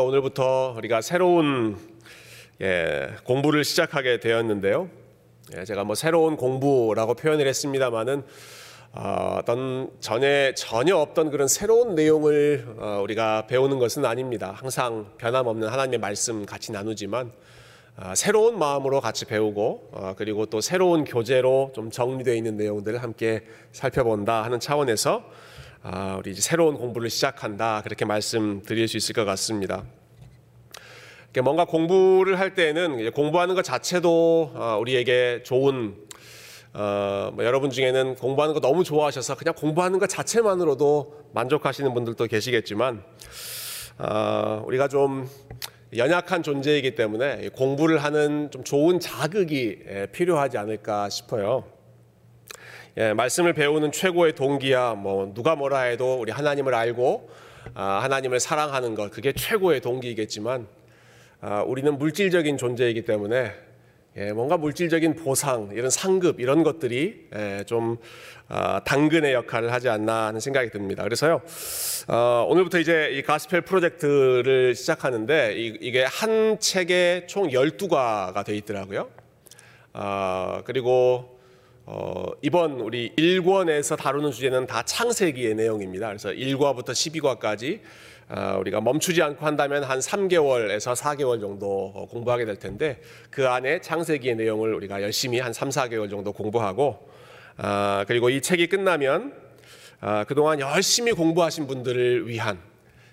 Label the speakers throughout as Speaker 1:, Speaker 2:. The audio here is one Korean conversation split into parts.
Speaker 1: 오늘부터 우리가 새로운 예, 공부를 시작하게 되었는데요. 예, 제가 뭐 새로운 공부라고 표현을 했습니다만은 어, 어떤 전에 전혀 없던 그런 새로운 내용을 어, 우리가 배우는 것은 아닙니다. 항상 변함없는 하나님의 말씀 같이 나누지만 어, 새로운 마음으로 같이 배우고 어, 그리고 또 새로운 교재로 좀 정리되어 있는 내용들을 함께 살펴본다 하는 차원에서 아, 우리 이제 새로운 공부를 시작한다 그렇게 말씀드릴 수 있을 것 같습니다. 뭔가 공부를 할 때는 공부하는 것 자체도 어, 우리에게 좋은 어, 뭐 여러분 중에는 공부하는 거 너무 좋아하셔서 그냥 공부하는 것 자체만으로도 만족하시는 분들도 계시겠지만 어, 우리가 좀 연약한 존재이기 때문에 공부를 하는 좀 좋은 자극이 예, 필요하지 않을까 싶어요. 예, 말씀을 배우는 최고의 동기야 뭐 누가 뭐라 해도 우리 하나님을 알고 아, 하나님을 사랑하는 것 그게 최고의 동기이겠지만 아, 우리는 물질적인 존재이기 때문에 예, 뭔가 물질적인 보상 이런 상급 이런 것들이 예, 좀 아, 당근의 역할을 하지 않나 하는 생각이 듭니다. 그래서요 어, 오늘부터 이제 이 가스펠 프로젝트를 시작하는데 이, 게한 책에 총 12과가 되어 있더라고요. 어, 그리고 어, 이번 우리 1권에서 다루는 주제는 다 창세기의 내용입니다. 그래서 1과부터 12과까지 어, 우리가 멈추지 않고 한다면 한 3개월에서 4개월 정도 어, 공부하게 될 텐데 그 안에 창세기의 내용을 우리가 열심히 한 3, 4개월 정도 공부하고 어, 그리고 이 책이 끝나면 어, 그동안 열심히 공부하신 분들을 위한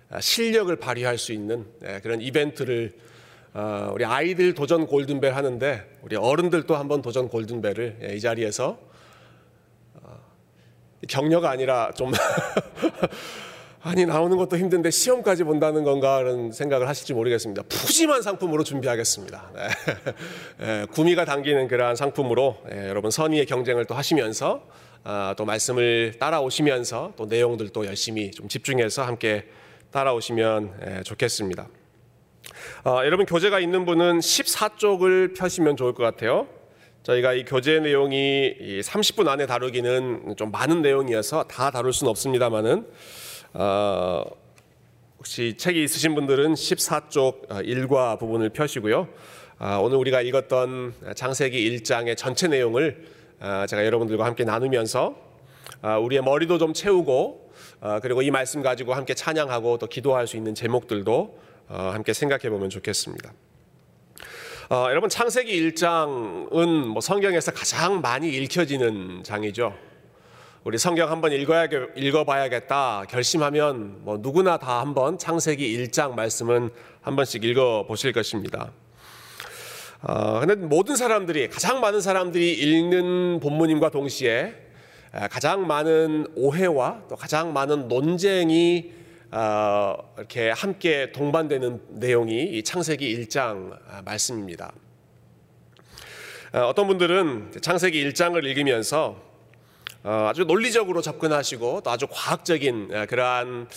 Speaker 1: 어, 실력을 발휘할 수 있는 네, 그런 이벤트를 어, 우리 아이들 도전 골든벨 하는데 우리 어른들도 한번 도전 골든벨을 예, 이 자리에서 어, 격려가 아니라 좀 아니 나오는 것도 힘든데 시험까지 본다는 건가 그런 생각을 하실지 모르겠습니다. 푸짐한 상품으로 준비하겠습니다. 네. 네, 구미가 당기는 그러한 상품으로 네, 여러분 선의의 경쟁을 또 하시면서 아, 또 말씀을 따라오시면서 또 내용들도 열심히 좀 집중해서 함께 따라오시면 좋겠습니다. 어, 여러분 교재가 있는 분은 14쪽을 펴시면 좋을 것 같아요. 저희가 이 교재 내용이 30분 안에 다루기는 좀 많은 내용이어서 다 다룰 수는 없습니다만은 어, 혹시 책이 있으신 분들은 14쪽 1과 어, 부분을 펴시고요. 어, 오늘 우리가 읽었던 장세기 1장의 전체 내용을 어, 제가 여러분들과 함께 나누면서 어, 우리의 머리도 좀 채우고 어, 그리고 이 말씀 가지고 함께 찬양하고 또 기도할 수 있는 제목들도 어, 함께 생각해 보면 좋겠습니다. 어, 여러분 창세기 1장은 뭐 성경에서 가장 많이 읽혀지는 장이죠. 우리 성경 한번 읽어야 읽어봐야겠다 결심하면 뭐 누구나 다 한번 창세기 1장 말씀은 한 번씩 읽어 보실 것입니다. 어, 근데 모든 사람들이 가장 많은 사람들이 읽는 본문임과 동시에 가장 많은 오해와 또 가장 많은 논쟁이 어, 이렇게 함께 동반되는 내용이 이 창세기 1장 아, 말씀입니다. 어, 어떤 분들은 창세기 1장을 읽으면서 어, 아주 논리적으로 접근하시고 또 아주 과학적인 그러한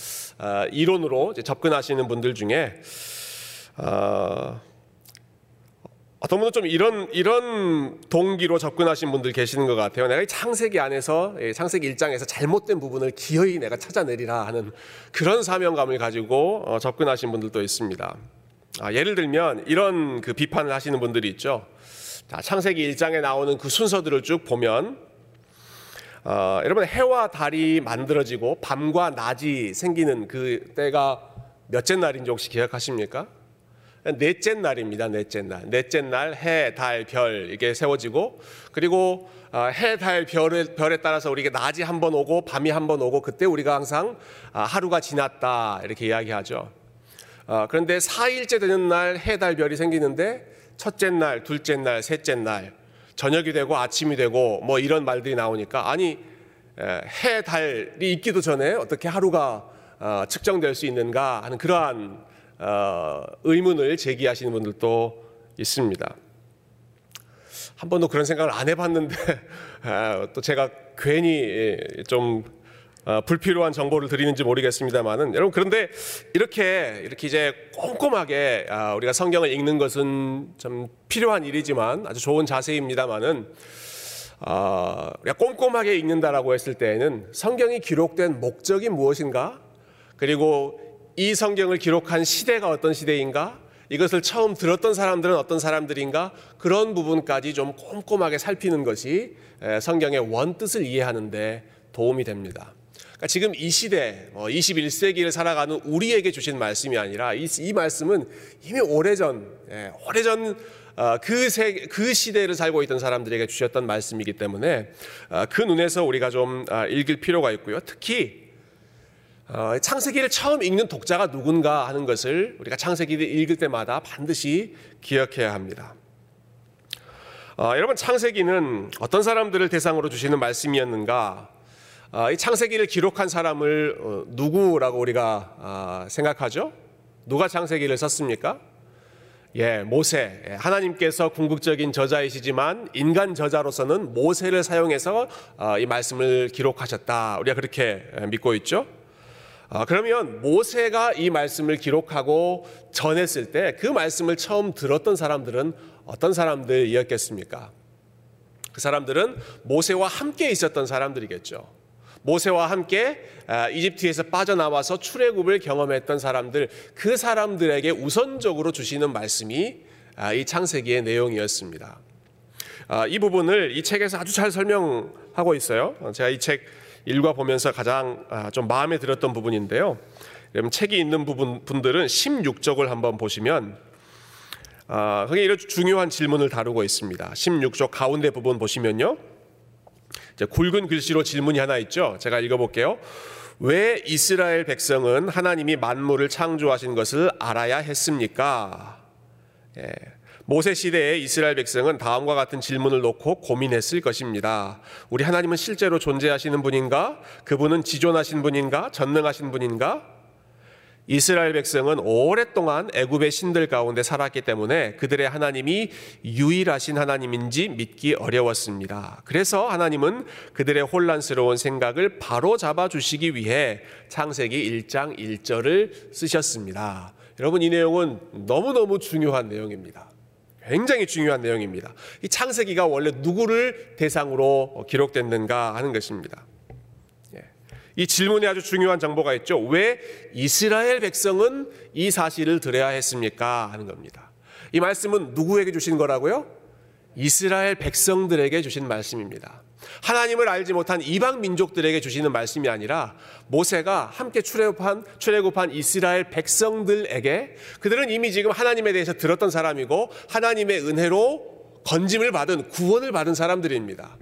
Speaker 1: 이론으로 접근하시는 분들 중에 어 떤 분은 좀 이런 이런 동기로 접근하신 분들 계시는 것 같아요. 내가 이 창세기 안에서 창세기 1장에서 잘못된 부분을 기어이 내가 찾아내리라 하는 그런 사명감을 가지고 어, 접근하신 분들도 있습니다. 아, 예를 들면 이런 그 비판을 하시는 분들이 있죠. 자, 창세기 1장에 나오는 그 순서들을 쭉 보면 어, 여러분 해와 달이 만들어지고 밤과 낮이 생기는 그 때가 몇째 날인지 혹시 기억하십니까? 넷째 날입니다. 넷째 날. 넷째 날 해, 달, 별 이게 세워지고 그리고 아, 해, 달, 별에, 별에 따라서 우리가 낮이 한 번 오고 밤이 한 번 오고 그때 우리가 항상 아, 하루가 지났다 이렇게 이야기하죠. 아, 그런데 4일째 되는 날 해, 달, 별이 생기는데 첫째 날, 둘째 날, 셋째 날 저녁이 되고 아침이 되고 뭐 이런 말들이 나오니까 아니 해, 달이 있기도 전에 어떻게 하루가 측정될 수 있는가 하는 그러한 어, 의문을 제기하시는 분들도 있습니다. 한 번도 그런 생각을 안 해봤는데 아, 또 제가 괜히 좀 어, 불필요한 정보를 드리는지 모르겠습니다만은 여러분 그런데 이렇게 이렇게 이제 꼼꼼하게 아, 우리가 성경을 읽는 것은 좀 필요한 일이지만 아주 좋은 자세입니다만은 어, 우리가 꼼꼼하게 읽는다라고 했을 때에는 성경이 기록된 목적이 무엇인가 그리고 이 성경을 기록한 시대가 어떤 시대인가? 이것을 처음 들었던 사람들은 어떤 사람들인가? 그런 부분까지 좀 꼼꼼하게 살피는 것이 성경의 원뜻을 이해하는데 도움이 됩니다. 그러니까 지금 이 시대, 21세기를 어, 살아가는 우리에게 주신 말씀이 아니라 이, 이 말씀은 이미 오래전, 오래전 어, 그, 세, 그 시대를 살고 있던 사람들에게 주셨던 말씀이기 때문에 어, 그 눈에서 우리가 좀 읽을 필요가 있고요. 특히 어, 창세기를 처음 읽는 독자가 누군가 하는 것을 우리가 창세기를 읽을 때마다 반드시 기억해야 합니다. 어, 여러분 창세기는 어떤 사람들을 대상으로 주시는 말씀이었는가? 어, 이 창세기를 기록한 사람을 어, 누구라고 우리가 어, 생각하죠? 누가 창세기를 썼습니까? 예, 모세. 예, 하나님께서 궁극적인 저자이시지만 인간 저자로서는 모세를 사용해서 어, 이 말씀을 기록하셨다. 우리가 그렇게 믿고 있죠. 아, 그러면 모세가 이 말씀을 기록하고 전했을 때 그 말씀을 처음 들었던 사람들은 어떤 사람들이었겠습니까? 그 사람들은 모세와 함께 있었던 사람들이겠죠. 모세와 함께 아, 이집트에서 빠져나와서 출애굽을 경험했던 사람들, 그 사람들에게 우선적으로 주시는 말씀이 아, 이 창세기의 내용이었습니다. 이 부분을 이 책에서 아주 잘 설명하고 있어요. 제가 이책 읽어보면서 가장 아, 좀 마음에 들었던 부분인데요. 여러분 책이 있는 부분 분들은 16쪽을 한번 보시면 아, 거기 이런 중요한 질문을 다루고 있습니다. 16쪽 가운데 부분 보시면요. 굵은 글씨로 질문이 하나 있죠. 제가 읽어볼게요. 왜 이스라엘 백성은 하나님이 만물을 창조하신 것을 알아야 했습니까? 예. 모세 시대의 이스라엘 백성은 다음과 같은 질문을 놓고 고민했을 것입니다. 우리 하나님은 실제로 존재하시는 분인가? 그분은 지존하신 분인가? 전능하신 분인가? 이스라엘 백성은 오랫동안 애굽의 신들 가운데 살았기 때문에 그들의 하나님이 유일하신 하나님인지 믿기 어려웠습니다. 그래서 하나님은 그들의 혼란스러운 생각을 바로 잡아 주시기 위해 창세기 1장 1절을 쓰셨습니다. 여러분 이 내용은 너무너무 중요한 내용입니다. 굉장히 중요한 내용입니다. 이 창세기가 원래 누구를 대상으로 기록됐는가 하는 것입니다. 예. 이 질문에 아주 중요한 정보가 있죠. 왜 이스라엘 백성은 이 사실을 들어야 했습니까? 하는 겁니다. 이 말씀은 누구에게 주신 거라고요? 이스라엘 백성들에게 주신 말씀입니다. 하나님을 알지 못한 이방 민족들에게 주시는 말씀이 아니라 모세가 함께 출애굽한 출애굽한 이스라엘 백성들에게 그들은 이미 지금 하나님에 대해서 들었던 사람이고 하나님의 은혜로 건짐을 받은 구원을 받은 사람들입니다.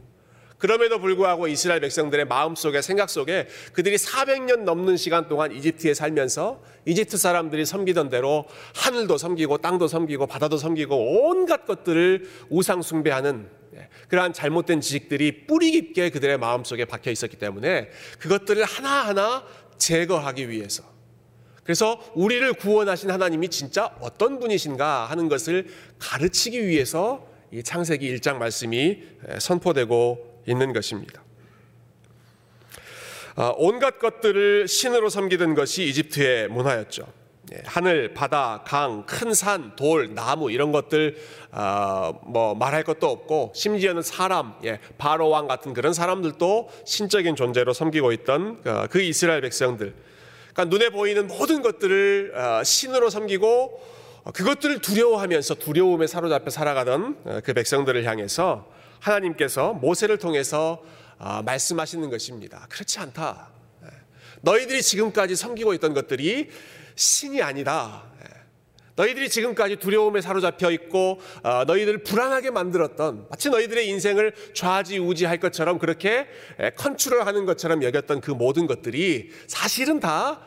Speaker 1: 그럼에도 불구하고 이스라엘 백성들의 마음 속에 생각 속에 그들이 400년 넘는 시간 동안 이집트에 살면서 이집트 사람들이 섬기던 대로 하늘도 섬기고 땅도 섬기고 바다도 섬기고 온갖 것들을 우상 숭배하는 예, 그러한 잘못된 지식들이 뿌리 깊게 그들의 마음속에 박혀 있었기 때문에 그것들을 하나하나 제거하기 위해서 그래서 우리를 구원하신 하나님이 진짜 어떤 분이신가 하는 것을 가르치기 위해서 이 창세기 1장 말씀이 선포되고 있는 것입니다. 아, 온갖 것들을 신으로 섬기던 것이 이집트의 문화였죠. 예, 하늘, 바다, 강, 큰 산, 돌, 나무 이런 것들 어, 뭐 말할 것도 없고 심지어는 사람, 예, 바로 왕 같은 그런 사람들도 신적인 존재로 섬기고 있던 그, 그 이스라엘 백성들. 그러니까 눈에 보이는 모든 것들을 어, 신으로 섬기고 그것들을 두려워하면서 두려움에 사로잡혀 살아가던 어, 그 백성들을 향해서 하나님께서 모세를 통해서 말씀하시는 것입니다. 그렇지 않다. 예. 너희들이 지금까지 섬기고 있던 것들이 신이 아니다. 예. 너희들이 지금까지 두려움에 사로잡혀 있고 어, 너희들을 불안하게 만들었던 마치 너희들의 인생을 좌지우지할 것처럼 그렇게 예, 컨트롤하는 것처럼 여겼던 그 모든 것들이 사실은 다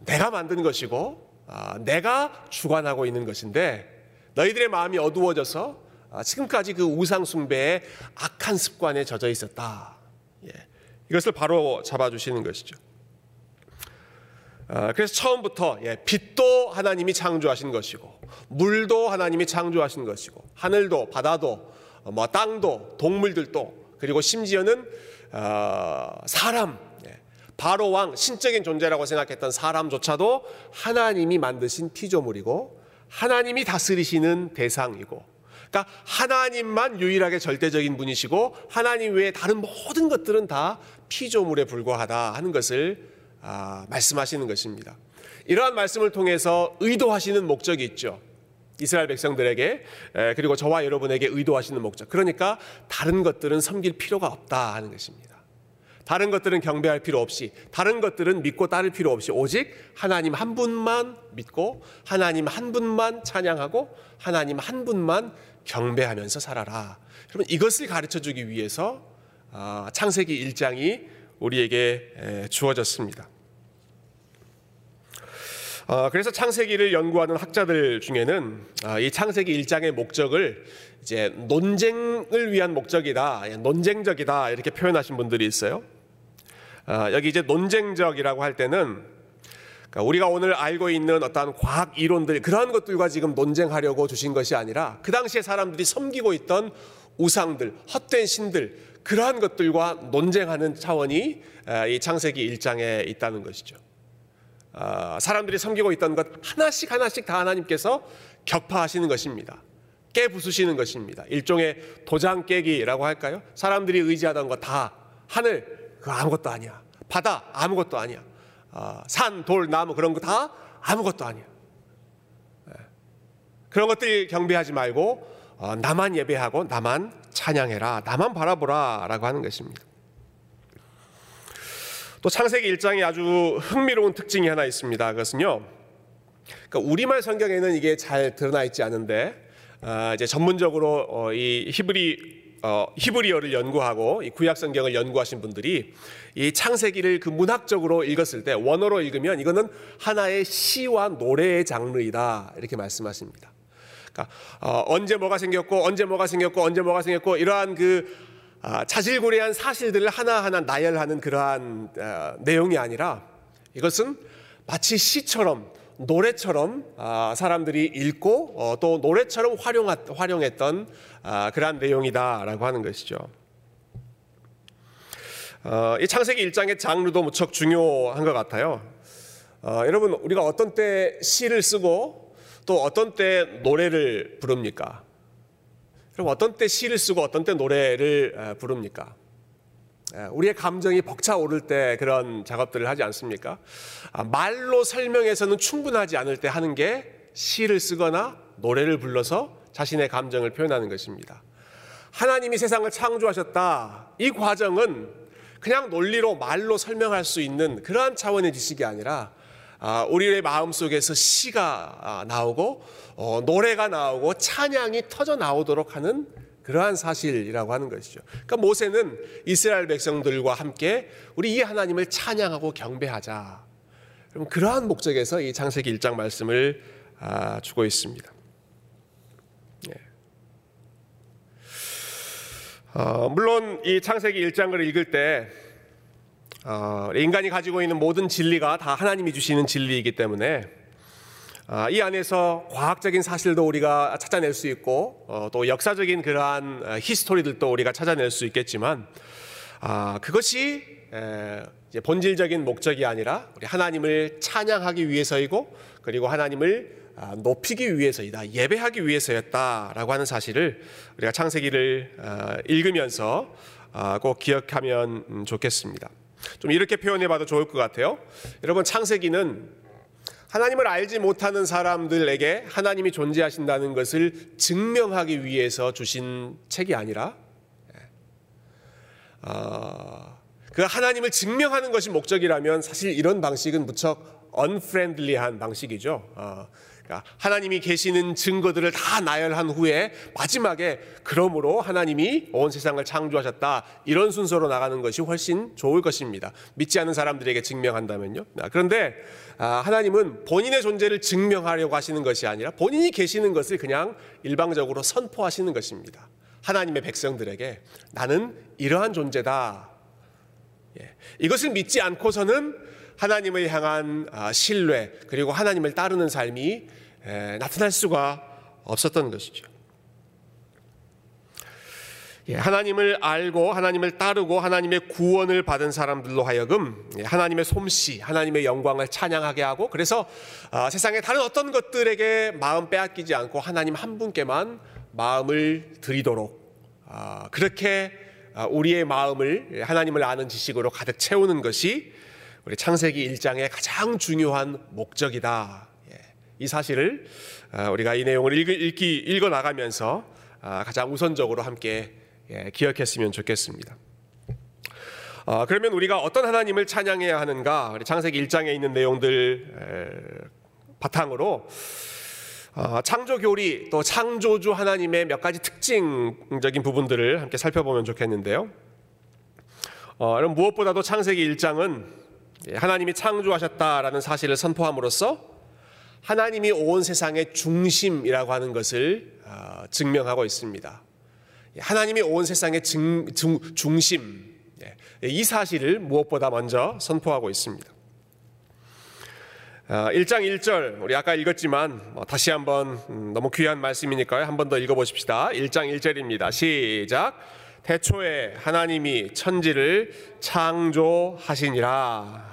Speaker 1: 내가 만든 것이고 어, 내가 주관하고 있는 것인데 너희들의 마음이 어두워져서 어, 지금까지 그 우상 숭배의 악한 습관에 젖어 있었다. 예. 이것을 바로 잡아주시는 것이죠. 아, 그래서 처음부터 예, 빛도 하나님이 창조하신 것이고 물도 하나님이 창조하신 것이고 하늘도 바다도 어, 뭐 땅도 동물들도 그리고 심지어는 어, 사람 예, 바로 왕 신적인 존재라고 생각했던 사람조차도 하나님이 만드신 피조물이고 하나님이 다스리시는 대상이고 그러니까 하나님만 유일하게 절대적인 분이시고 하나님 외에 다른 모든 것들은 다 피조물에 불과하다 하는 것을 아, 말씀하시는 것입니다. 이러한 말씀을 통해서 의도하시는 목적이 있죠. 이스라엘 백성들에게 그리고 저와 여러분에게 의도하시는 목적. 그러니까 다른 것들은 섬길 필요가 없다 하는 것입니다. 다른 것들은 경배할 필요 없이, 다른 것들은 믿고 따를 필요 없이 오직 하나님 한 분만 믿고 하나님 한 분만 찬양하고 하나님 한 분만 경배하면서 살아라. 여러분 이것을 가르쳐 주기 위해서 아, 창세기 1장이 우리에게 주어졌습니다. 아, 그래서 창세기를 연구하는 학자들 중에는 아, 이 창세기 1장의 목적을 이제 논쟁을 위한 목적이다, 논쟁적이다 이렇게 표현하신 분들이 있어요. 어, 여기 이제 논쟁적이라고 할 때는 그러니까 우리가 오늘 알고 있는 어떤 과학 이론들 그러한 것들과 지금 논쟁하려고 주신 것이 아니라 그 당시에 사람들이 섬기고 있던 우상들, 헛된 신들 그러한 것들과 논쟁하는 차원이 이 창세기 1장에 있다는 것이죠. 어, 사람들이 섬기고 있던 것 하나씩 하나씩 다 하나님께서 격파하시는 것입니다. 깨부수시는 것입니다. 일종의 도장 깨기라고 할까요? 사람들이 의지하던 것다 하늘 그 아무것도 아니야. 바다 아무것도 아니야. 어, 산, 돌, 나무 그런 거 다 아무것도 아니야. 네. 그런 것들 경배하지 말고 어, 나만 예배하고 나만 찬양해라. 나만 바라보라라고 하는 것입니다. 또 창세기 1장에 아주 흥미로운 특징이 하나 있습니다. 그것은요. 그러니까 우리말 성경에는 이게 잘 드러나 있지 않은데 어, 이제 전문적으로 어, 이 히브리 어, 히브리어를 연구하고 이 구약 성경을 연구하신 분들이 이 창세기를 그 문학적으로 읽었을 때 원어로 읽으면 이거는 하나의 시와 노래의 장르이다 이렇게 말씀하십니다. 그러니까 어, 언제 뭐가 생겼고 언제 뭐가 생겼고 언제 뭐가 생겼고 이러한 그 아, 자질구레한 사실들을 하나하나 나열하는 그러한 어, 내용이 아니라 이것은 마치 시처럼 노래처럼 아, 사람들이 읽고 어, 또 노래처럼 활용했던 아, 그러한 내용이다라고 하는 것이죠. 어, 이 창세기 1장의 장르도 무척 중요한 것 같아요. 어, 여러분 우리가 어떤 때 시를 쓰고 또 어떤 때 노래를 부릅니까? 그럼 어떤 때 시를 쓰고 어떤 때 노래를 부릅니까? 예, 우리의 감정이 벅차오를 때 그런 작업들을 하지 않습니까? 아, 말로 설명해서는 충분하지 않을 때 하는 게 시를 쓰거나 노래를 불러서 자신의 감정을 표현하는 것입니다. 하나님이 세상을 창조하셨다. 이 과정은 그냥 논리로 말로 설명할 수 있는 그러한 차원의 지식이 아니라 아, 우리의 마음 속에서 시가 아, 나오고 어, 노래가 나오고 찬양이 터져 나오도록 하는 그러한 사실이라고 하는 것이죠. 그러니까 모세는 이스라엘 백성들과 함께 우리 이 하나님을 찬양하고 경배하자. 그럼 그러한 목적에서 이 창세기 1장 말씀을 아, 주고 있습니다. 예. 어, 물론 이 창세기 1장을 읽을 때 어, 인간이 가지고 있는 모든 진리가 다 하나님이 주시는 진리이기 때문에 아, 이 안에서 과학적인 사실도 우리가 찾아낼 수 있고 어, 또 역사적인 그러한 어, 히스토리들도 우리가 찾아낼 수 있겠지만 아, 그것이 본질적인 목적이 아니라 우리 하나님을 찬양하기 위해서이고 그리고 하나님을 아, 높이기 위해서이다 예배하기 위해서였다라고 하는 사실을 우리가 창세기를 읽으면서 꼭 기억하면 좋겠습니다. 좀 이렇게 표현해 봐도 좋을 것 같아요. 여러분 창세기는 하나님을 알지 못하는 사람들에게 하나님이 존재하신다는 것을 증명하기 위해서 주신 책이 아니라 어, 그 하나님을 증명하는 것이 목적이라면 사실 이런 방식은 무척 언프렌들리한 방식이죠. 어, 그러니까 하나님이 계시는 증거들을 다 나열한 후에 마지막에 그러므로 하나님이 온 세상을 창조하셨다 이런 순서로 나가는 것이 훨씬 좋을 것입니다. 믿지 않는 사람들에게 증명한다면요. 그런데 아, 하나님은 본인의 존재를 증명하려고 하시는 것이 아니라 본인이 계시는 것을 그냥 일방적으로 선포하시는 것입니다. 하나님의 백성들에게 나는 이러한 존재다. 예. 이것을 믿지 않고서는 하나님을 향한 아, 신뢰 그리고 하나님을 따르는 삶이 나타날 수가 없었던 것이죠. 예, 하나님을 알고 하나님을 따르고 하나님의 구원을 받은 사람들로 하여금 예, 하나님의 솜씨, 하나님의 영광을 찬양하게 하고 그래서 아, 세상의 다른 어떤 것들에게 마음 빼앗기지 않고 하나님 한 분께만 마음을 드리도록 아, 그렇게 아, 우리의 마음을 하나님을 아는 지식으로 가득 채우는 것이 우리 창세기 1장의 가장 중요한 목적이다. 예, 이 사실을 아, 우리가 이 내용을 읽기, 읽어 나가면서 아, 가장 우선적으로 함께 예, 기억했으면 좋겠습니다. 아, 그러면 우리가 어떤 하나님을 찬양해야 하는가? 우리 창세기 1장에 있는 내용들 바탕으로 창조 교리 또 창조주 하나님의 몇 가지 특징적인 부분들을 함께 살펴보면 좋겠는데요. 어, 무엇보다도 창세기 1장은 하나님이 창조하셨다라는 사실을 선포함으로써 하나님이 온 세상의 중심이라고 하는 것을 어, 증명하고 있습니다. 하나님이 온 세상의 중, 중, 중심 예, 이 사실을 무엇보다 먼저 선포하고 있습니다. 1장 어, 1절 우리 아까 읽었지만 뭐 다시 한번 음, 너무 귀한 말씀이니까요. 한 번 더 읽어보십시다. 1장 1절입니다. 시작. 태초에 하나님이 천지를 창조하시니라.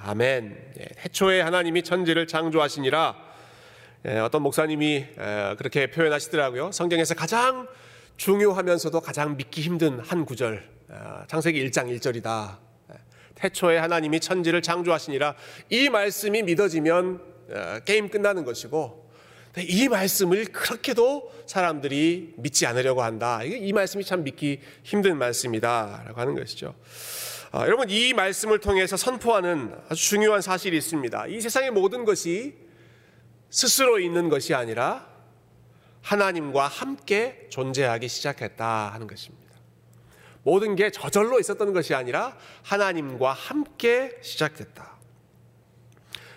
Speaker 1: 아멘. 예, 태초에 하나님이 천지를 창조하시니라. 예, 어떤 목사님이 그렇게 표현하시더라고요. 성경에서 가장 중요하면서도 가장 믿기 힘든 한 구절. 어, 창세기 1장 1절이다. 예, 태초에 하나님이 천지를 창조하시니라. 이 말씀이 믿어지면 어, 게임 끝나는 것이고 이 말씀을 그렇게도 사람들이 믿지 않으려고 한다. 이 말씀이 참 믿기 힘든 말씀이다 라고 하는 것이죠. 아, 여러분 이 말씀을 통해서 선포하는 아주 중요한 사실이 있습니다. 이 세상의 모든 것이 스스로 있는 것이 아니라 하나님과 함께 존재하기 시작했다 하는 것입니다. 모든 게 저절로 있었던 것이 아니라 하나님과 함께 시작됐다.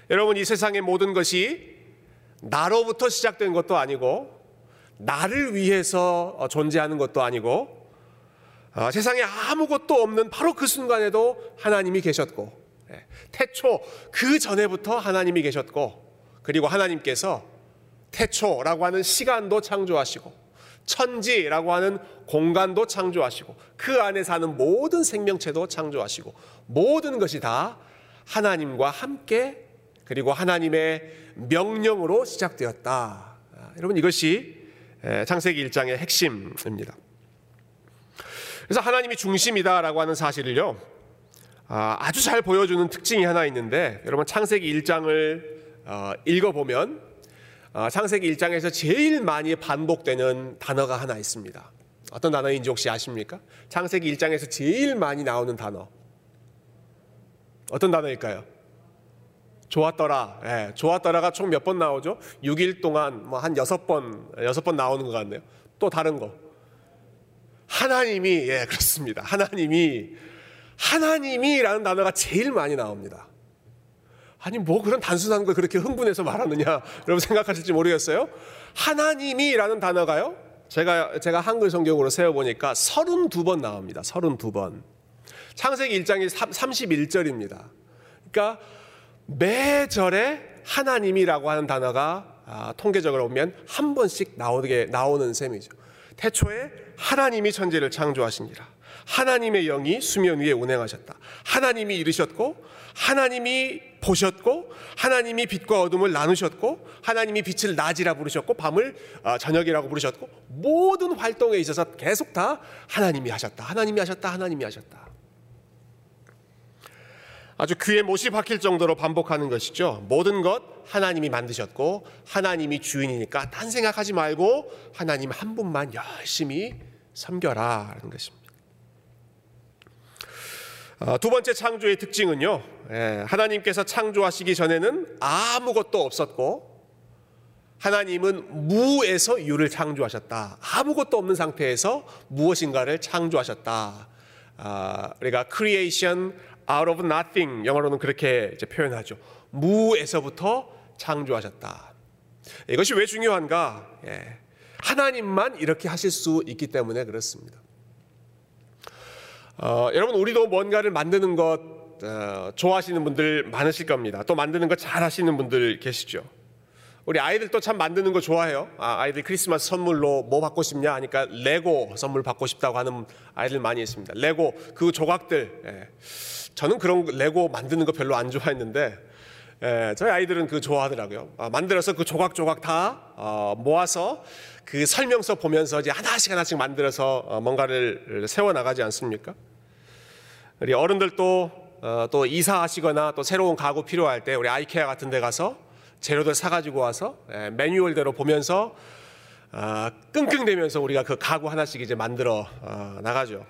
Speaker 1: 여러분 이 세상의 모든 것이 나로부터 시작된 것도 아니고 나를 위해서 어, 존재하는 것도 아니고 어, 세상에 아무것도 없는 바로 그 순간에도 하나님이 계셨고 예, 태초 그 전에부터 하나님이 계셨고 그리고 하나님께서 태초라고 하는 시간도 창조하시고 천지라고 하는 공간도 창조하시고 그 안에 사는 모든 생명체도 창조하시고 모든 것이 다 하나님과 함께 그리고 하나님의 명령으로 시작되었다. 아, 여러분 이것이 창세기 1장의 핵심입니다. 그래서 하나님이 중심이다라고 하는 사실을요. 아, 아주 잘 보여주는 특징이 하나 있는데 여러분 창세기 1장을 어, 읽어보면 어, 창세기 1장에서 제일 많이 반복되는 단어가 하나 있습니다. 어떤 단어인지 혹시 아십니까? 창세기 1장에서 제일 많이 나오는 단어. 어떤 단어일까요? 좋았더라. 예, 좋았더라가 총 몇 번 나오죠? 6일 동안 뭐 한 6번, 6번 나오는 것 같네요. 또 다른 거. 하나님이, 예, 그렇습니다. 하나님이, 하나님이라는 단어가 제일 많이 나옵니다. 아니, 뭐 그런 단순한 걸 그렇게 흥분해서 말하느냐, 여러분 생각하실지 모르겠어요? 하나님이라는 단어가요, 제가, 제가 한글 성경으로 세워보니까 32번 나옵니다. 32번. 창세기 1장이 31절입니다. 그러니까 매절에 하나님이라고 하는 단어가 아, 통계적으로 보면 한 번씩 나오게 나오는 셈이죠. 태초에 하나님이 천지를 창조하시니라. 하나님의 영이 수면 위에 운행하셨다. 하나님이 이르셨고 하나님이 보셨고 하나님이 빛과 어둠을 나누셨고 하나님이 빛을 낮이라 부르셨고 밤을 아, 저녁이라고 부르셨고 모든 활동에 있어서 계속 다 하나님이 하셨다. 하나님이 하셨다. 하나님이 하셨다. 아주 귀에 못이 박힐 정도로 반복하는 것이죠. 모든 것 하나님이 만드셨고 하나님이 주인이니까 딴 생각하지 말고 하나님 한 분만 열심히 섬겨라 라는 것입니다. 아, 두 번째 창조의 특징은요. 예, 하나님께서 창조하시기 전에는 아무것도 없었고 하나님은 무에서 유를 창조하셨다. 아무것도 없는 상태에서 무엇인가를 창조하셨다. 아, 우리가 creation out of nothing 영어로는 그렇게 표현하죠. 무에서부터 창조하셨다. 이것이 왜 중요한가? 예. 하나님만 이렇게 하실 수 있기 때문에 그렇습니다. 어, 여러분 우리도 뭔가를 만드는 것 어, 좋아하시는 분들 많으실 겁니다. 또 만드는 것 잘하시는 분들 계시죠. 우리 아이들도 참 만드는 거 좋아해요. 아, 이들 크리스마스 선물로 뭐 받고 싶냐 하니까 레고 선물 받고 싶다고 하는 아이들 많이 있습니다. 레고 그 조각들. 예. 저는 그런 레고 만드는 거 별로 안 좋아했는데 예, 저희 아이들은 그 좋아하더라고요. 아, 만들어서 그 조각조각 다 어, 모아서 그 설명서 보면서 이제 하나씩 하나씩 만들어서 어, 뭔가를 세워 나가지 않습니까? 우리 어른들도 어, 또 이사하시거나 또 새로운 가구 필요할 때 우리 아이케아 같은 데 가서 재료들 사가지고 와서 예, 매뉴얼대로 보면서 어, 끙끙대면서 우리가 그 가구 하나씩 이제 만들어 어, 나가죠.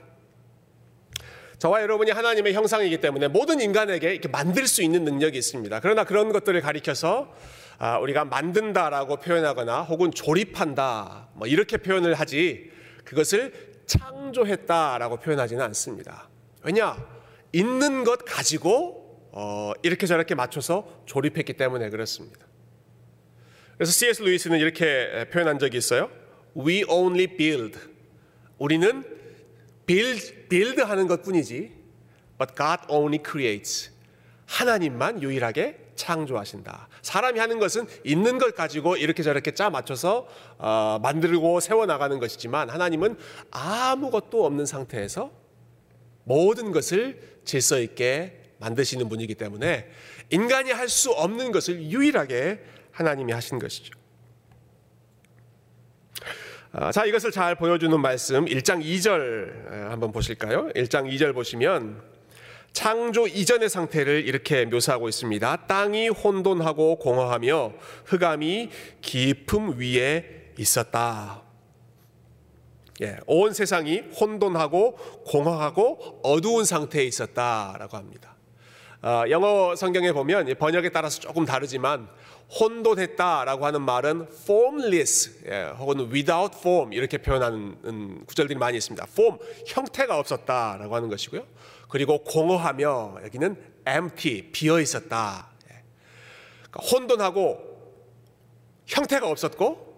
Speaker 1: 저와 여러분이 하나님의 형상이기 때문에 모든 인간에게 이렇게 만들 수 있는 능력이 있습니다. 그러나 그런 것들을 가리켜서 아, 우리가 만든다라고 표현하거나 혹은 조립한다 뭐 이렇게 표현을 하지 그것을 창조했다라고 표현하지는 않습니다. 왜냐 있는 것 가지고 어, 이렇게 저렇게 맞춰서 조립했기 때문에 그렇습니다. 그래서 C.S. 루이스는 이렇게 표현한 적이 있어요. We only build. 우리는 build, build 하는 것 뿐이지. But God only creates. 하나님만 유일하게 창조하신다. 사람이 하는 것은 있는 것 가지고 이렇게 저렇게 짜 맞춰서 어, 만들고 세워 나가는 것이지만 하나님은 아무것도 없는 상태에서 모든 것을 질서 있게 만드시는 분이기 때문에 인간이 할 수 없는 것을 유일하게 하나님이 하신 것이죠. 아, 자, 이것을 잘 보여주는 말씀 1장 2절 한번 보실까요? 1장 2절 보시면 창조 이전의 상태를 이렇게 묘사하고 있습니다. 땅이 혼돈하고 공허하며 흑암이 깊음 위에 있었다. 예, 온 세상이 혼돈하고 공허하고 어두운 상태에 있었다라고 합니다. 어, 영어 성경에 보면 번역에 따라서 조금 다르지만 혼돈했다라고 하는 말은 formless 예, 혹은 without form 이렇게 표현하는 구절들이 많이 있습니다. form 형태가 없었다라고 하는 것이고요. 그리고 공허하며 여기는 empty 비어 있었다. 예. 그러니까 혼돈하고 형태가 없었고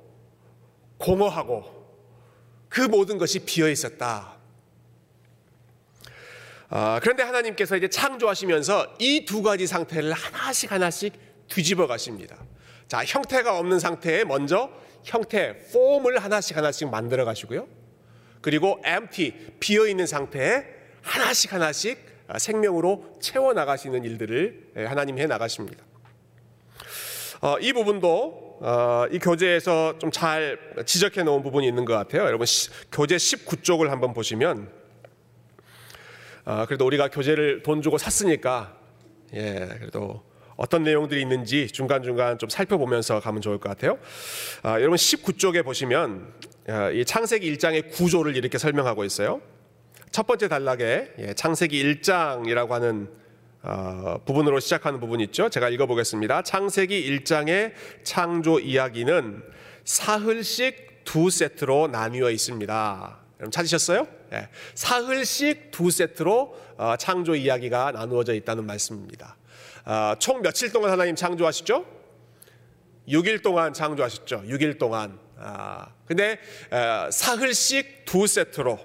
Speaker 1: 공허하고 그 모든 것이 비어 있었다. 아, 그런데 하나님께서 이제 창조하시면서 이 두 가지 상태를 하나씩 하나씩 뒤집어 가십니다. 자, 형태가 없는 상태에 먼저 형태, 폼을 하나씩 하나씩 만들어 가시고요. 그리고 empty, 비어 있는 상태에 하나씩 하나씩 아, 생명으로 채워 나가시는 일들을 예, 하나님 해 나가십니다. 어, 이 부분도 어, 이 교재에서 좀 잘 지적해 놓은 부분이 있는 것 같아요. 여러분 교재 19쪽을 한번 보시면 어, 그래도 우리가 교재를 돈 주고 샀으니까 예, 그래도 어떤 내용들이 있는지 중간중간 좀 살펴보면서 가면 좋을 것 같아요. 아, 여러분 19쪽에 보시면 아, 이 창세기 1장의 구조를 이렇게 설명하고 있어요. 첫 번째 단락에 예, 창세기 1장이라고 하는 어, 부분으로 시작하는 부분이 있죠. 제가 읽어보겠습니다. 창세기 1장의 창조 이야기는 사흘씩 두 세트로 나뉘어 있습니다. 여러분 찾으셨어요? 예, 사흘씩 두 세트로 어, 창조 이야기가 나누어져 있다는 말씀입니다. 아, 총 며칠 동안 하나님 창조하시죠? 6일 동안 창조하셨죠. 6일 동안. 아, 근데 사흘씩 두 세트로.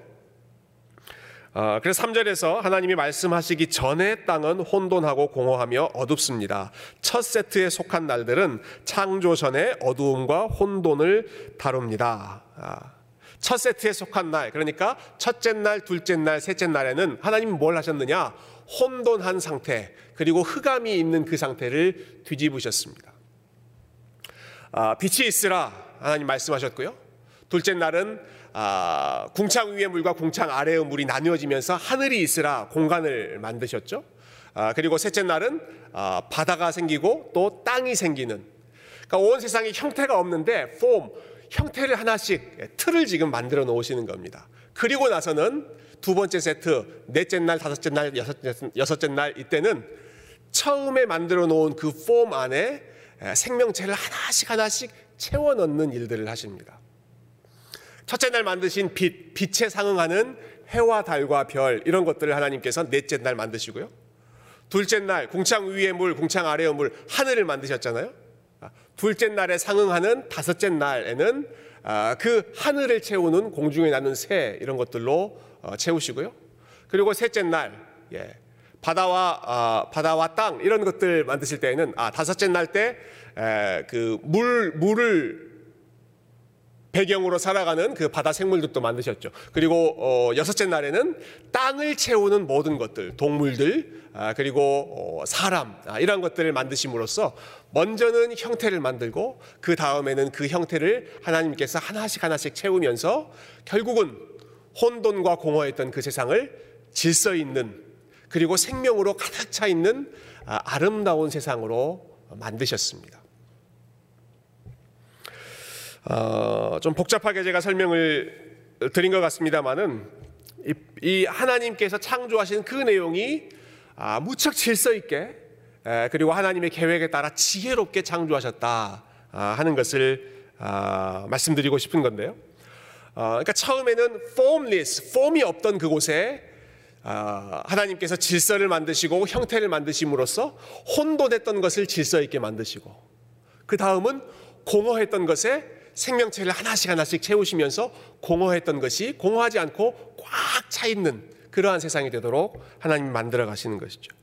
Speaker 1: 아, 그래서 3절에서 하나님이 말씀하시기 전에 땅은 혼돈하고 공허하며 어둡습니다. 첫 세트에 속한 날들은 창조 전에 어두움과 혼돈을 다룹니다. 아, 첫 세트에 속한 날, 그러니까 첫째 날, 둘째 날, 셋째 날에는 하나님이 뭘 하셨느냐? 혼돈한 상태 그리고 흑암이 있는 그 상태를 뒤집으셨습니다. 아, 빛이 있으라 하나님 말씀하셨고요. 둘째 날은 아, 궁창 위의 물과 궁창 아래의 물이 나누어지면서 하늘이 있으라 공간을 만드셨죠. 아, 그리고 셋째 날은 아, 바다가 생기고 또 땅이 생기는. 그러니까 온 세상이 형태가 없는데 폼 형태를 하나씩 예, 틀을 지금 만들어 놓으시는 겁니다. 그리고 나서는 두 번째 세트, 넷째 날, 다섯째 날, 여섯째, 여섯째 날 이때는 처음에 만들어 놓은 그 폼 안에 생명체를 하나씩 하나씩 채워 넣는 일들을 하십니다. 첫째 날 만드신 빛, 빛에 상응하는 해와 달과 별 이런 것들을 하나님께서 넷째 날 만드시고요. 둘째 날 궁창 위의 물, 궁창 아래의 물 하늘을 만드셨잖아요. 아, 둘째 날에 상응하는 다섯째 날에는 아, 그 하늘을 채우는 공중에 나는 새 이런 것들로 어, 채우시고요. 그리고 셋째 날 예, 바다와 아, 바다와 땅 이런 것들 만드실 때에는 아 다섯째 날 때 그 물 물을 배경으로 살아가는 그 바다 생물들도 만드셨죠. 그리고 어, 여섯째 날에는 땅을 채우는 모든 것들, 동물들, 아, 그리고 어, 사람 아, 이런 것들을 만드심으로써 먼저는 형태를 만들고 그 다음에는 그 형태를 하나님께서 하나씩 하나씩 채우면서 결국은 혼돈과 공허했던 그 세상을 질서 있는 그리고 생명으로 가득 차 있는 아, 아름다운 세상으로 만드셨습니다. 어, 좀 복잡하게 제가 설명을 드린 것 같습니다만은 이, 이 하나님께서 창조하신 그 내용이 아, 무척 질서 있게 에, 그리고 하나님의 계획에 따라 지혜롭게 창조하셨다 아, 하는 것을 아, 말씀드리고 싶은 건데요. 어, 그러니까 처음에는 formless, 폼이 없던 그곳에 아, 하나님께서 질서를 만드시고 형태를 만드심으로써 혼돈했던 것을 질서 있게 만드시고 그 다음은 공허했던 것에 생명체를 하나씩 하나씩 채우시면서 공허했던 것이 공허하지 않고 꽉 차 있는 그러한 세상이 되도록 하나님이 만들어 가시는 것이죠.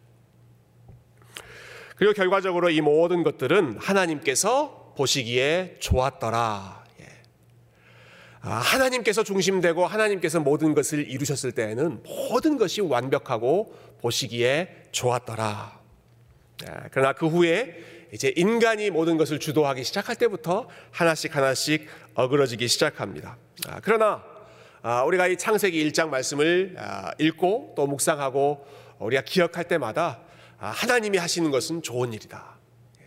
Speaker 1: 그리고 결과적으로 이 모든 것들은 하나님께서 보시기에 좋았더라. 예. 아, 하나님께서 중심되고 하나님께서 모든 것을 이루셨을 때에는 모든 것이 완벽하고 보시기에 좋았더라. 예, 그러나 그 후에 이제 인간이 모든 것을 주도하기 시작할 때부터 하나씩 하나씩 어그러지기 시작합니다. 아, 그러나 아, 우리가 이 창세기 1장 말씀을 아, 읽고 또 묵상하고 우리가 기억할 때마다 하나님이 하시는 것은 좋은 일이다. 예,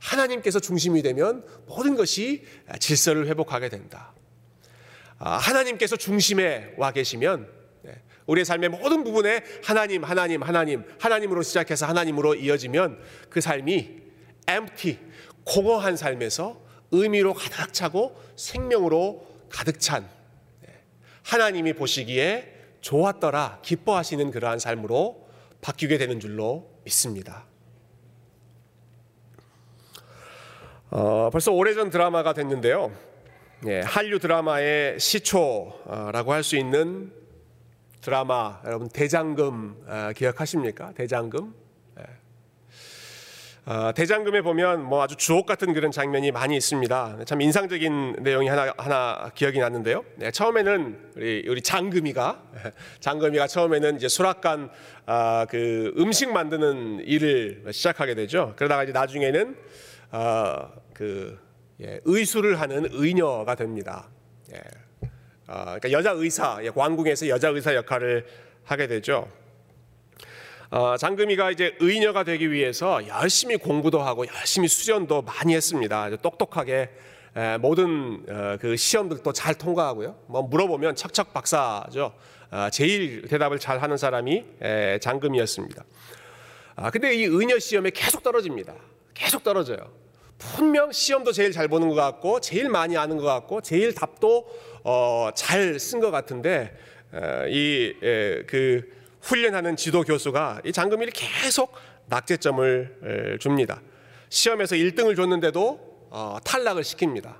Speaker 1: 하나님께서 중심이 되면 모든 것이 질서를 회복하게 된다. 하나님께서 중심에 와 계시면 예, 우리의 삶의 모든 부분에 하나님, 하나님, 하나님, 하나님으로 시작해서 하나님으로 이어지면 그 삶이 empty, 공허한 삶에서 의미로 가득 차고 생명으로 가득 찬 네, 하나님이 보시기에 좋았더라, 기뻐하시는 그러한 삶으로 바뀌게 되는 줄로 믿습니다. 어, 벌써 오래전 드라마가 됐는데요. 예, 한류 드라마의 시초라고 할 수 있는 드라마 여러분 대장금 어, 기억하십니까? 대장금 어, 대장금에 보면 뭐 아주 주옥 같은 그런 장면이 많이 있습니다. 참 인상적인 내용이 하나 하나 기억이 났는데요. 네, 처음에는 우리 우리 장금이가 장금이가 처음에는 이제 수락관 아, 그 음식 만드는 일을 시작하게 되죠. 그러다가 이제 나중에는 어, 그 예, 의수를 하는 의녀가 됩니다. 예. 어, 그러니까 여자 의사, 예, 왕궁에서 여자 의사 역할을 하게 되죠. 어, 장금이가 이제 의녀가 되기 위해서 열심히 공부도 하고 열심히 수련도 많이 했습니다. 똑똑하게 모든 어, 그 시험들도 잘 통과하고요. 뭐 물어보면 척척 박사죠. 어, 제일 대답을 잘 하는 사람이 장금이었습니다. 아, 근데 이 의녀 시험에 계속 떨어집니다. 계속 떨어져요. 분명 시험도 제일 잘 보는 것 같고, 제일 많이 아는 것 같고, 제일 답도 잘쓴 것 같은데, 이 그 훈련하는 지도 교수가 이 장금이를 계속 낙제점을 줍니다. 시험에서 1등을 줬는데도 어, 탈락을 시킵니다.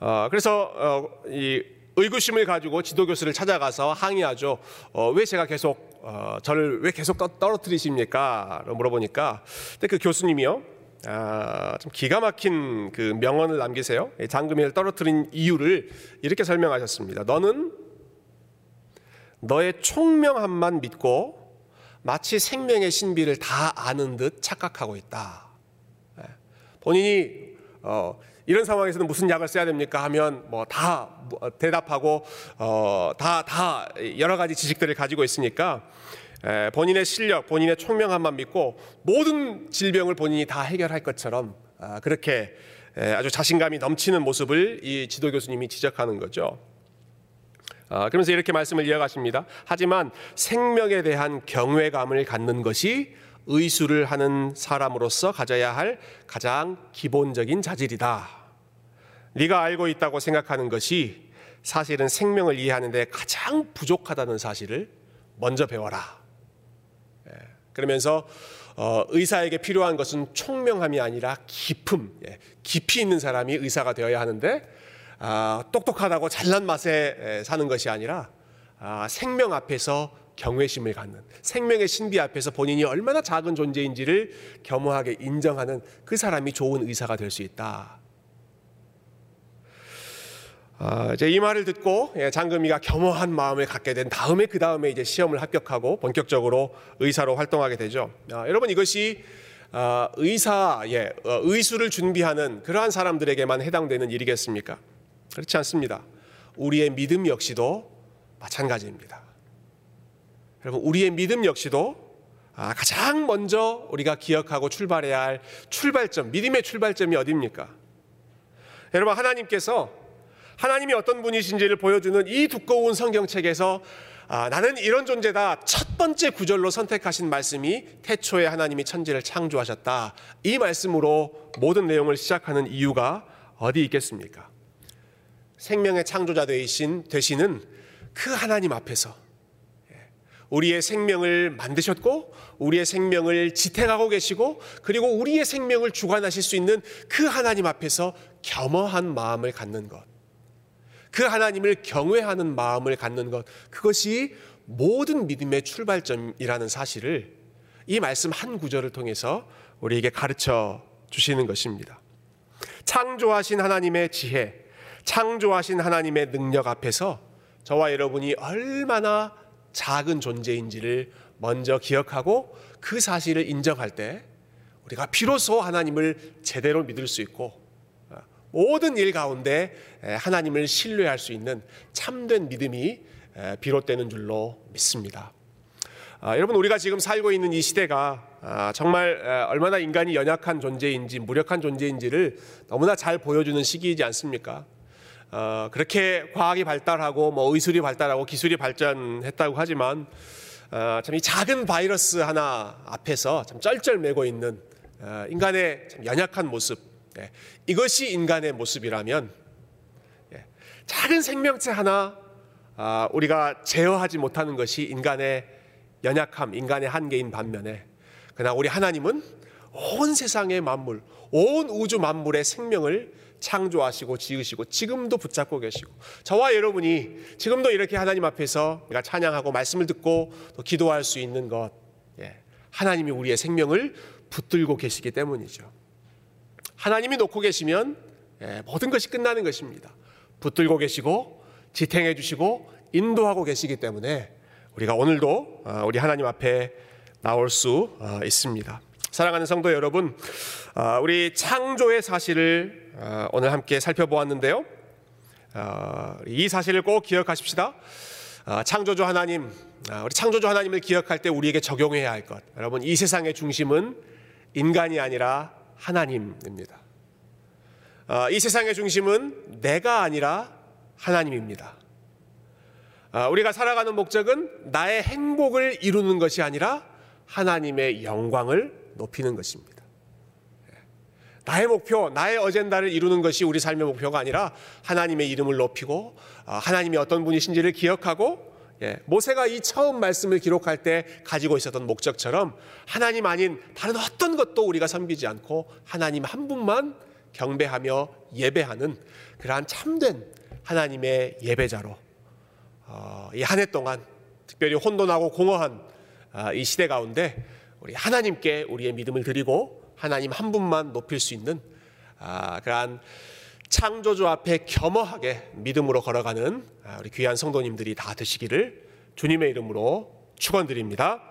Speaker 1: 어, 그래서 어, 이 의구심을 가지고 지도 교수를 찾아가서 항의하죠. 어, 왜 제가 계속 어, 저를 왜 계속 떨어뜨리십니까? 물어보니까 근데 그 교수님이요. 아, 좀 기가 막힌 그 명언을 남기세요. 장금이를 떨어뜨린 이유를 이렇게 설명하셨습니다. 너는 너의 총명함만 믿고 마치 생명의 신비를 다 아는 듯 착각하고 있다. 예. 본인이 어, 이런 상황에서는 무슨 약을 써야 됩니까 하면 뭐다 뭐 대답하고 어, 다, 다 여러 가지 지식들을 가지고 있으니까 에, 예, 본인의 실력, 본인의 총명함만 믿고 모든 질병을 본인이 다 해결할 것처럼 아, 그렇게 에, 예, 아주 자신감이 넘치는 모습을 이 지도 교수님이 지적하는 거죠. 아, 그러면서 이렇게 말씀을 이어가십니다. 하지만 생명에 대한 경외감을 갖는 것이 의수를 하는 사람으로서 가져야 할 가장 기본적인 자질이다. 네가 알고 있다고 생각하는 것이 사실은 생명을 이해하는데 가장 부족하다는 사실을 먼저 배워라. 예, 그러면서 어, 의사에게 필요한 것은 총명함이 아니라 깊음, 예, 깊이 있는 사람이 의사가 되어야 하는데 아, 똑똑하다고 잘난 맛에 사는 것이 아니라 아, 생명 앞에서 경외심을 갖는 생명의 신비 앞에서 본인이 얼마나 작은 존재인지를 겸허하게 인정하는 그 사람이 좋은 의사가 될 수 있다. 아, 이제 이 말을 듣고 예, 장금이가 겸허한 마음을 갖게 된 다음에 그 다음에 이제 시험을 합격하고 본격적으로 의사로 활동하게 되죠. 아, 여러분 이것이 아, 의사, 예, 어, 의수를 준비하는 그러한 사람들에게만 해당되는 일이겠습니까? 그렇지 않습니다. 우리의 믿음 역시도 마찬가지입니다. 여러분 우리의 믿음 역시도 아, 가장 먼저 우리가 기억하고 출발해야 할 출발점, 믿음의 출발점이 어디입니까? 여러분 하나님께서 하나님이 어떤 분이신지를 보여주는 이 두꺼운 성경책에서 아, 나는 이런 존재다. 첫 번째 구절로 선택하신 말씀이 태초에 하나님이 천지를 창조하셨다. 이 말씀으로 모든 내용을 시작하는 이유가 어디 있겠습니까? 생명의 창조자 되신 되시는 그 하나님 앞에서 우리의 생명을 만드셨고 우리의 생명을 지탱하고 계시고 그리고 우리의 생명을 주관하실 수 있는 그 하나님 앞에서 겸허한 마음을 갖는 것. 그 하나님을 경외하는 마음을 갖는 것. 그것이 모든 믿음의 출발점이라는 사실을 이 말씀 한 구절을 통해서 우리에게 가르쳐 주시는 것입니다. 창조하신 하나님의 지혜, 창조하신 하나님의 능력 앞에서 저와 여러분이 얼마나 작은 존재인지를 먼저 기억하고 그 사실을 인정할 때 우리가 비로소 하나님을 제대로 믿을 수 있고 어, 모든 일 가운데 하나님을 신뢰할 수 있는 참된 믿음이 비롯되는 줄로 믿습니다. 아, 여러분 우리가 지금 살고 있는 이 시대가 아, 정말 얼마나 인간이 연약한 존재인지 무력한 존재인지를 너무나 잘 보여주는 시기이지 않습니까? 어, 그렇게 과학이 발달하고 뭐 의술이 발달하고 기술이 발전했다고 하지만 어, 참이 작은 바이러스 하나 앞에서 참 쩔쩔매고 있는 어, 인간의 참 연약한 모습. 예, 이것이 인간의 모습이라면 예, 작은 생명체 하나 아, 우리가 제어하지 못하는 것이 인간의 연약함, 인간의 한계인 반면에 그러나 우리 하나님은 온 세상의 만물, 온 우주 만물의 생명을 창조하시고 지으시고 지금도 붙잡고 계시고 저와 여러분이 지금도 이렇게 하나님 앞에서 우리가 찬양하고 말씀을 듣고 또 기도할 수 있는 것 예, 하나님이 우리의 생명을 붙들고 계시기 때문이죠. 하나님이 놓고 계시면 예, 모든 것이 끝나는 것입니다. 붙들고 계시고 지탱해 주시고 인도하고 계시기 때문에 우리가 오늘도 아, 우리 하나님 앞에 나올 수 아, 있습니다. 사랑하는 성도 여러분, 아, 우리 창조의 사실을 아, 오늘 함께 살펴보았는데요. 아, 이 사실을 꼭 기억하십시다. 창조주 하나님, 우리 창조주 하나님을 기억할 때 우리에게 적용해야 할 것. 여러분, 이 세상의 중심은 인간이 아니라 하나님입니다. 이 세상의 중심은 내가 아니라 하나님입니다. 우리가 살아가는 목적은 나의 행복을 이루는 것이 아니라 하나님의 영광을 높이는 것입니다. 예. 나의 목표, 나의 어젠다를 이루는 것이 우리 삶의 목표가 아니라 하나님의 이름을 높이고 아, 하나님이 어떤 분이신지를 기억하고 예, 모세가 이 처음 말씀을 기록할 때 가지고 있었던 목적처럼 하나님 아닌 다른 어떤 것도 우리가 섬기지 않고 하나님 한 분만 경배하며 예배하는 그러한 참된 하나님의 예배자로 어, 이한 해 동안 특별히 혼돈하고 공허한 아, 이 시대 가운데 우리 하나님께 우리의 믿음을 드리고 하나님 한 분만 높일 수 있는 아, 그러한 창조주 앞에 겸허하게 믿음으로 걸어가는 아, 우리 귀한 성도님들이 다 되시기를 주님의 이름으로 축원드립니다.